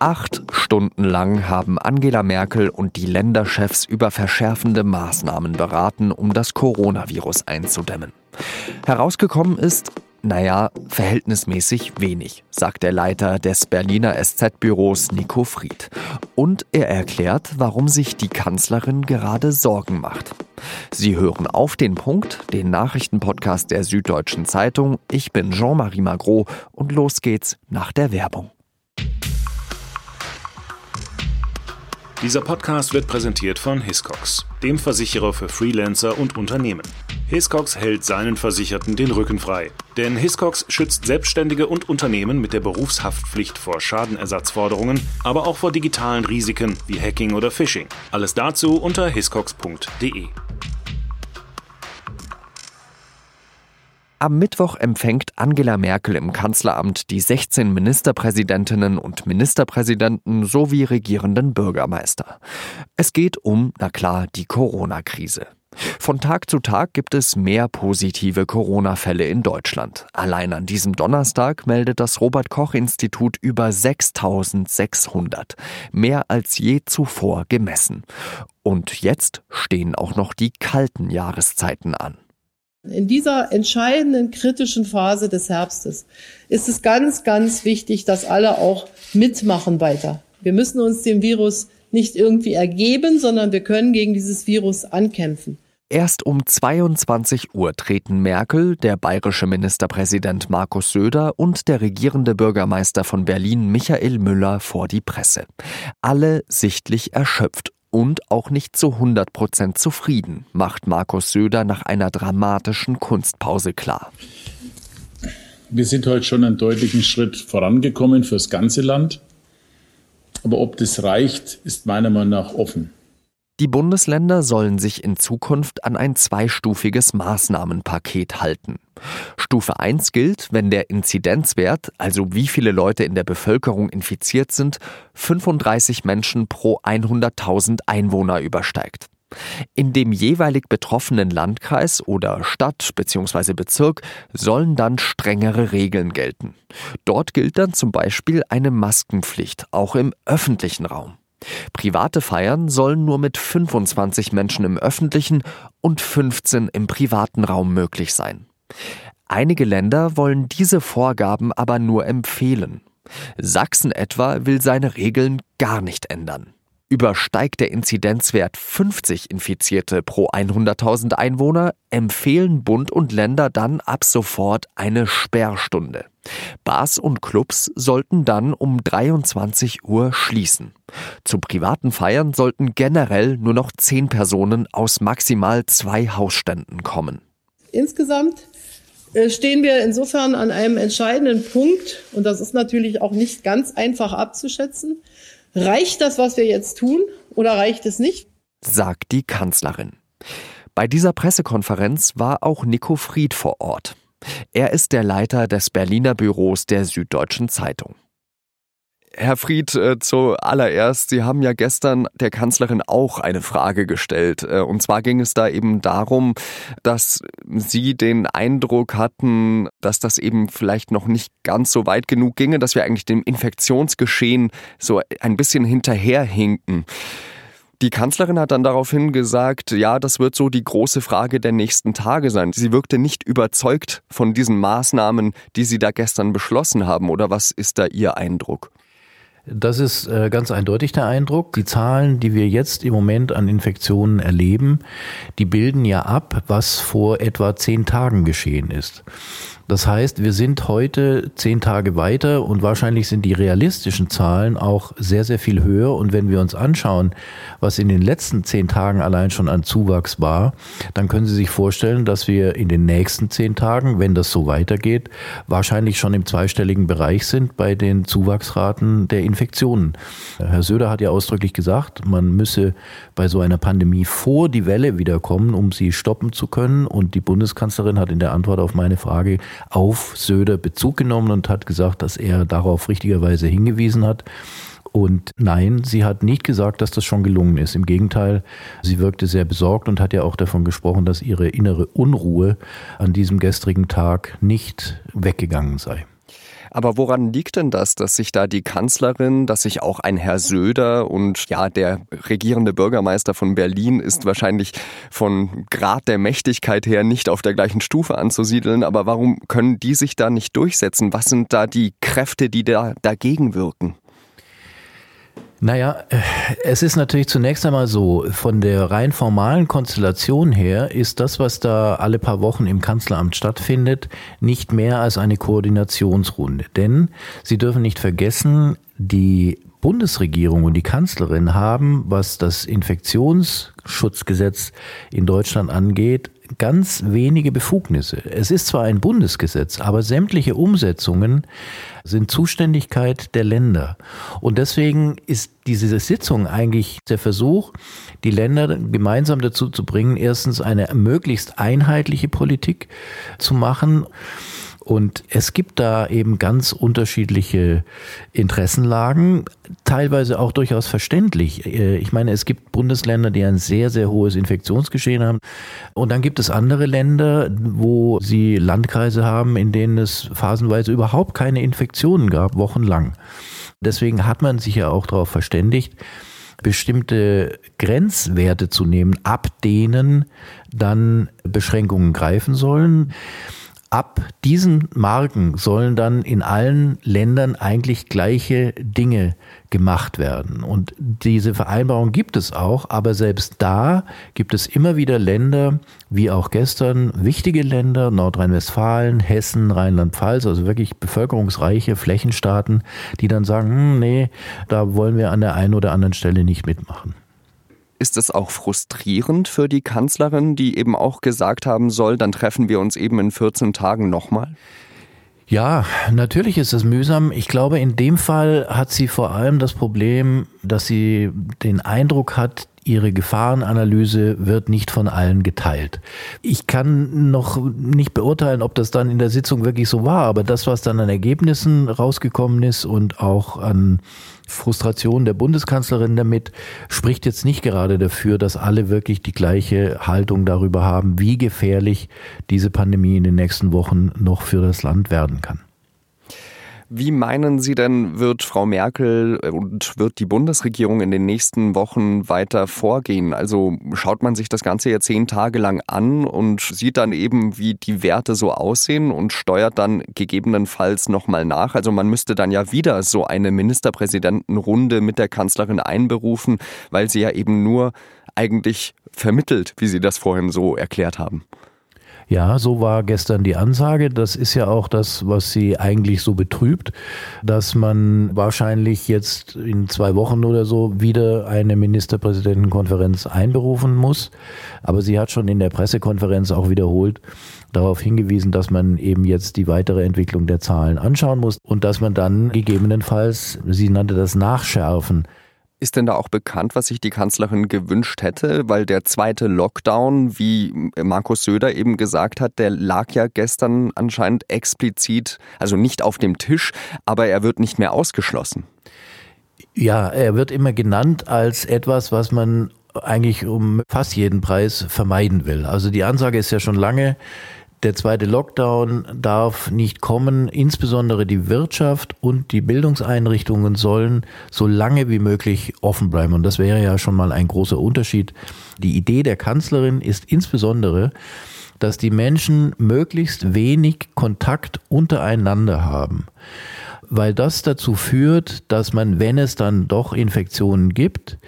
Acht Stunden lang haben Angela Merkel und die Länderchefs über verschärfende Maßnahmen beraten, um das Coronavirus einzudämmen. Herausgekommen ist, naja, verhältnismäßig wenig, sagt der Leiter des Berliner SZ-Büros Nico Fried. Und er erklärt, warum sich die Kanzlerin gerade Sorgen macht. Sie hören auf den Punkt, den Nachrichtenpodcast der Süddeutschen Zeitung. Ich bin Jean-Marie Magro und los geht's nach der Werbung. Dieser Podcast wird präsentiert von Hiscox, dem Versicherer für Freelancer und Unternehmen. Hiscox hält seinen Versicherten den Rücken frei. Denn Hiscox schützt Selbstständige und Unternehmen mit der Berufshaftpflicht vor Schadenersatzforderungen, aber auch vor digitalen Risiken wie Hacking oder Phishing. Alles dazu unter hiscox.de. Am Mittwoch empfängt Angela Merkel im Kanzleramt die 16 Ministerpräsidentinnen und Ministerpräsidenten sowie regierenden Bürgermeister. Es geht um, na klar, die Corona-Krise. Von Tag zu Tag gibt es mehr positive Corona-Fälle in Deutschland. Allein an diesem Donnerstag meldet das Robert Koch Institut über 6600, mehr als je zuvor gemessen. Und jetzt stehen auch noch die kalten Jahreszeiten an. In dieser entscheidenden kritischen Phase des Herbstes ist es ganz, ganz wichtig, dass alle auch mitmachen weiter. Wir müssen uns dem Virus nicht irgendwie ergeben, sondern wir können gegen dieses Virus ankämpfen. Erst um 22 Uhr treten Merkel, der bayerische Ministerpräsident Markus Söder und der regierende Bürgermeister von Berlin Michael Müller vor die Presse. Alle sichtlich erschöpft und auch nicht zu 100 Prozent zufrieden, macht Markus Söder nach einer dramatischen Kunstpause klar. Wir sind heute schon einen deutlichen Schritt vorangekommen fürs ganze Land. Aber ob das reicht, ist meiner Meinung nach offen. Die Bundesländer sollen sich in Zukunft an ein zweistufiges Maßnahmenpaket halten. Stufe 1 gilt, wenn der Inzidenzwert, also wie viele Leute in der Bevölkerung infiziert sind, 35 Menschen pro 100.000 Einwohner übersteigt. In dem jeweilig betroffenen Landkreis oder Stadt bzw. Bezirk sollen dann strengere Regeln gelten. Dort gilt dann zum Beispiel eine Maskenpflicht, auch im öffentlichen Raum. Private Feiern sollen nur mit 25 Menschen im öffentlichen und 15 im privaten Raum möglich sein. Einige Länder wollen diese Vorgaben aber nur empfehlen. Sachsen etwa will seine Regeln gar nicht ändern. Übersteigt der Inzidenzwert 50 Infizierte pro 100.000 Einwohner, empfehlen Bund und Länder dann ab sofort eine Sperrstunde. Bars und Clubs sollten dann um 23 Uhr schließen. Zu privaten Feiern sollten generell nur noch zehn Personen aus maximal zwei Hausständen kommen. Insgesamt stehen wir insofern an einem entscheidenden Punkt, und das ist natürlich auch nicht ganz einfach abzuschätzen. Reicht das, was wir jetzt tun, oder reicht es nicht? sagt die Kanzlerin. Bei dieser Pressekonferenz war auch Nico Fried vor Ort. Er ist der Leiter des Berliner Büros der Süddeutschen Zeitung. Herr Fried, äh, zuallererst, Sie haben ja gestern der Kanzlerin auch eine Frage gestellt. Äh, und zwar ging es da eben darum, dass Sie den Eindruck hatten, dass das eben vielleicht noch nicht ganz so weit genug ginge, dass wir eigentlich dem Infektionsgeschehen so ein bisschen hinterherhinken. Die Kanzlerin hat dann daraufhin gesagt, ja, das wird so die große Frage der nächsten Tage sein. Sie wirkte nicht überzeugt von diesen Maßnahmen, die Sie da gestern beschlossen haben. Oder was ist da Ihr Eindruck? Das ist äh, ganz eindeutig der Eindruck. Die Zahlen, die wir jetzt im Moment an Infektionen erleben, die bilden ja ab, was vor etwa zehn Tagen geschehen ist. Das heißt, wir sind heute zehn Tage weiter und wahrscheinlich sind die realistischen Zahlen auch sehr, sehr viel höher. Und wenn wir uns anschauen, was in den letzten zehn Tagen allein schon an Zuwachs war, dann können Sie sich vorstellen, dass wir in den nächsten zehn Tagen, wenn das so weitergeht, wahrscheinlich schon im zweistelligen Bereich sind bei den Zuwachsraten der Infektionen. Herr Söder hat ja ausdrücklich gesagt, man müsse bei so einer Pandemie vor die Welle wiederkommen, um sie stoppen zu können. Und die Bundeskanzlerin hat in der Antwort auf meine Frage auf Söder Bezug genommen und hat gesagt, dass er darauf richtigerweise hingewiesen hat. Und nein, sie hat nicht gesagt, dass das schon gelungen ist. Im Gegenteil, sie wirkte sehr besorgt und hat ja auch davon gesprochen, dass ihre innere Unruhe an diesem gestrigen Tag nicht weggegangen sei. Aber woran liegt denn das, dass sich da die Kanzlerin, dass sich auch ein Herr Söder und ja, der regierende Bürgermeister von Berlin ist wahrscheinlich von Grad der Mächtigkeit her nicht auf der gleichen Stufe anzusiedeln, aber warum können die sich da nicht durchsetzen? Was sind da die Kräfte, die da dagegen wirken? Naja, äh, es ist natürlich zunächst einmal so, von der rein formalen Konstellation her ist das, was da alle paar Wochen im Kanzleramt stattfindet, nicht mehr als eine Koordinationsrunde. Denn Sie dürfen nicht vergessen, die Bundesregierung und die Kanzlerin haben, was das Infektionsschutzgesetz in Deutschland angeht, ganz wenige Befugnisse. Es ist zwar ein Bundesgesetz, aber sämtliche Umsetzungen sind Zuständigkeit der Länder. Und deswegen ist diese Sitzung eigentlich der Versuch, die Länder gemeinsam dazu zu bringen, erstens eine möglichst einheitliche Politik zu machen und es gibt da eben ganz unterschiedliche Interessenlagen, teilweise auch durchaus verständlich. Äh, ich meine, es gibt Bundesländer, die ein sehr, sehr hohes Infektionsgeschehen haben. Und dann gibt es andere Länder, wo sie Landkreise haben, in denen es phasenweise überhaupt keine Infektionen gab, wochenlang. Deswegen hat man sich ja auch darauf verständigt, bestimmte Grenzwerte zu nehmen, ab denen dann Beschränkungen greifen sollen. Ab diesen Marken sollen dann in allen Ländern eigentlich gleiche Dinge gemacht werden. Und diese Vereinbarung gibt es auch, aber selbst da gibt es immer wieder Länder, wie auch gestern, wichtige Länder, Nordrhein-Westfalen, Hessen, Rheinland-Pfalz, also wirklich bevölkerungsreiche Flächenstaaten, die dann sagen, hm, nee, da wollen wir an der einen oder anderen Stelle nicht mitmachen. Ist es auch frustrierend für die Kanzlerin, die eben auch gesagt haben soll, dann treffen wir uns eben in 14 Tagen nochmal? Ja, natürlich ist es mühsam. Ich glaube, in dem Fall hat sie vor allem das Problem, dass sie den Eindruck hat, ihre Gefahrenanalyse wird nicht von allen geteilt. Ich kann noch nicht beurteilen, ob das dann in der Sitzung wirklich so war, aber das, was dann an Ergebnissen rausgekommen ist und auch an Frustration der Bundeskanzlerin damit, spricht jetzt nicht gerade dafür, dass alle wirklich die gleiche Haltung darüber haben, wie gefährlich diese Pandemie in den nächsten Wochen noch für das Land werden kann. Wie meinen Sie denn, wird Frau Merkel und wird die Bundesregierung in den nächsten Wochen weiter vorgehen? Also schaut man sich das Ganze ja zehn Tage lang an und sieht dann eben, wie die Werte so aussehen und steuert dann gegebenenfalls nochmal nach. Also man müsste dann ja wieder so eine Ministerpräsidentenrunde mit der Kanzlerin einberufen, weil sie ja eben nur eigentlich vermittelt, wie Sie das vorhin so erklärt haben. Ja, so war gestern die Ansage. Das ist ja auch das, was sie eigentlich so betrübt, dass man wahrscheinlich jetzt in zwei Wochen oder so wieder eine Ministerpräsidentenkonferenz einberufen muss. Aber sie hat schon in der Pressekonferenz auch wiederholt darauf hingewiesen, dass man eben jetzt die weitere Entwicklung der Zahlen anschauen muss und dass man dann gegebenenfalls, sie nannte das Nachschärfen, ist denn da auch bekannt, was sich die Kanzlerin gewünscht hätte? Weil der zweite Lockdown, wie Markus Söder eben gesagt hat, der lag ja gestern anscheinend explizit, also nicht auf dem Tisch, aber er wird nicht mehr ausgeschlossen. Ja, er wird immer genannt als etwas, was man eigentlich um fast jeden Preis vermeiden will. Also die Ansage ist ja schon lange, der zweite Lockdown darf nicht kommen. Insbesondere die Wirtschaft und die Bildungseinrichtungen sollen so lange wie möglich offen bleiben. Und das wäre ja schon mal ein großer Unterschied. Die Idee der Kanzlerin ist insbesondere, dass die Menschen möglichst wenig Kontakt untereinander haben. Weil das dazu führt, dass man, wenn es dann doch Infektionen gibt,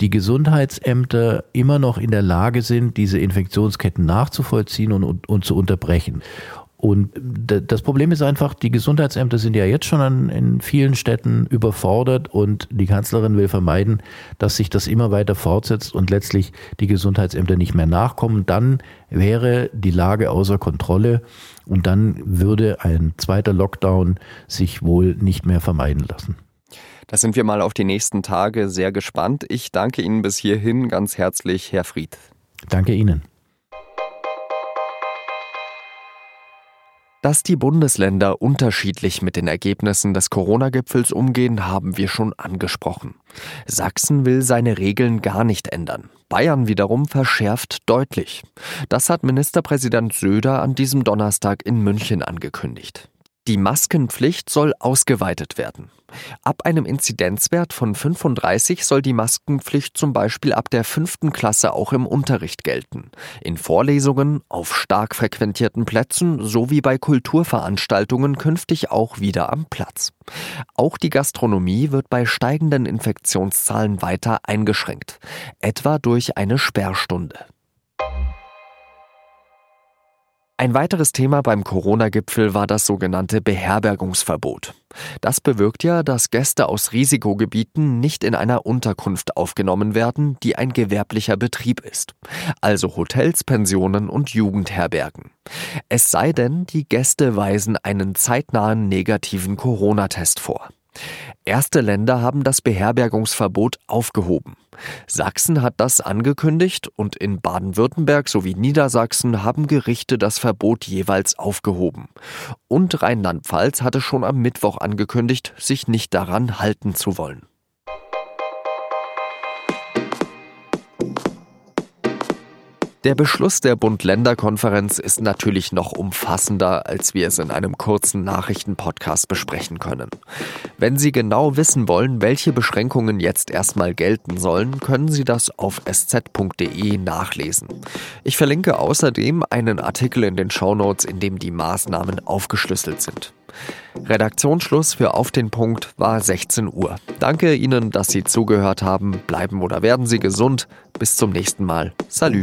die Gesundheitsämter immer noch in der Lage sind, diese Infektionsketten nachzuvollziehen und, und, und zu unterbrechen. Und das Problem ist einfach, die Gesundheitsämter sind ja jetzt schon an, in vielen Städten überfordert und die Kanzlerin will vermeiden, dass sich das immer weiter fortsetzt und letztlich die Gesundheitsämter nicht mehr nachkommen. Dann wäre die Lage außer Kontrolle und dann würde ein zweiter Lockdown sich wohl nicht mehr vermeiden lassen. Da sind wir mal auf die nächsten Tage sehr gespannt. Ich danke Ihnen bis hierhin ganz herzlich, Herr Fried. Danke Ihnen. Dass die Bundesländer unterschiedlich mit den Ergebnissen des Corona-Gipfels umgehen, haben wir schon angesprochen. Sachsen will seine Regeln gar nicht ändern. Bayern wiederum verschärft deutlich. Das hat Ministerpräsident Söder an diesem Donnerstag in München angekündigt. Die Maskenpflicht soll ausgeweitet werden. Ab einem Inzidenzwert von 35 soll die Maskenpflicht zum Beispiel ab der fünften Klasse auch im Unterricht gelten. In Vorlesungen, auf stark frequentierten Plätzen sowie bei Kulturveranstaltungen künftig auch wieder am Platz. Auch die Gastronomie wird bei steigenden Infektionszahlen weiter eingeschränkt, etwa durch eine Sperrstunde. Ein weiteres Thema beim Corona-Gipfel war das sogenannte Beherbergungsverbot. Das bewirkt ja, dass Gäste aus Risikogebieten nicht in einer Unterkunft aufgenommen werden, die ein gewerblicher Betrieb ist. Also Hotels, Pensionen und Jugendherbergen. Es sei denn, die Gäste weisen einen zeitnahen negativen Corona-Test vor. Erste Länder haben das Beherbergungsverbot aufgehoben. Sachsen hat das angekündigt und in Baden-Württemberg sowie Niedersachsen haben Gerichte das Verbot jeweils aufgehoben. Und Rheinland-Pfalz hatte schon am Mittwoch angekündigt, sich nicht daran halten zu wollen. Der Beschluss der Bund-Länder-Konferenz ist natürlich noch umfassender, als wir es in einem kurzen Nachrichtenpodcast besprechen können. Wenn Sie genau wissen wollen, welche Beschränkungen jetzt erstmal gelten sollen, können Sie das auf sz.de nachlesen. Ich verlinke außerdem einen Artikel in den Shownotes, in dem die Maßnahmen aufgeschlüsselt sind. Redaktionsschluss für Auf den Punkt war 16 Uhr. Danke Ihnen, dass Sie zugehört haben. Bleiben oder werden Sie gesund. Bis zum nächsten Mal. Salü.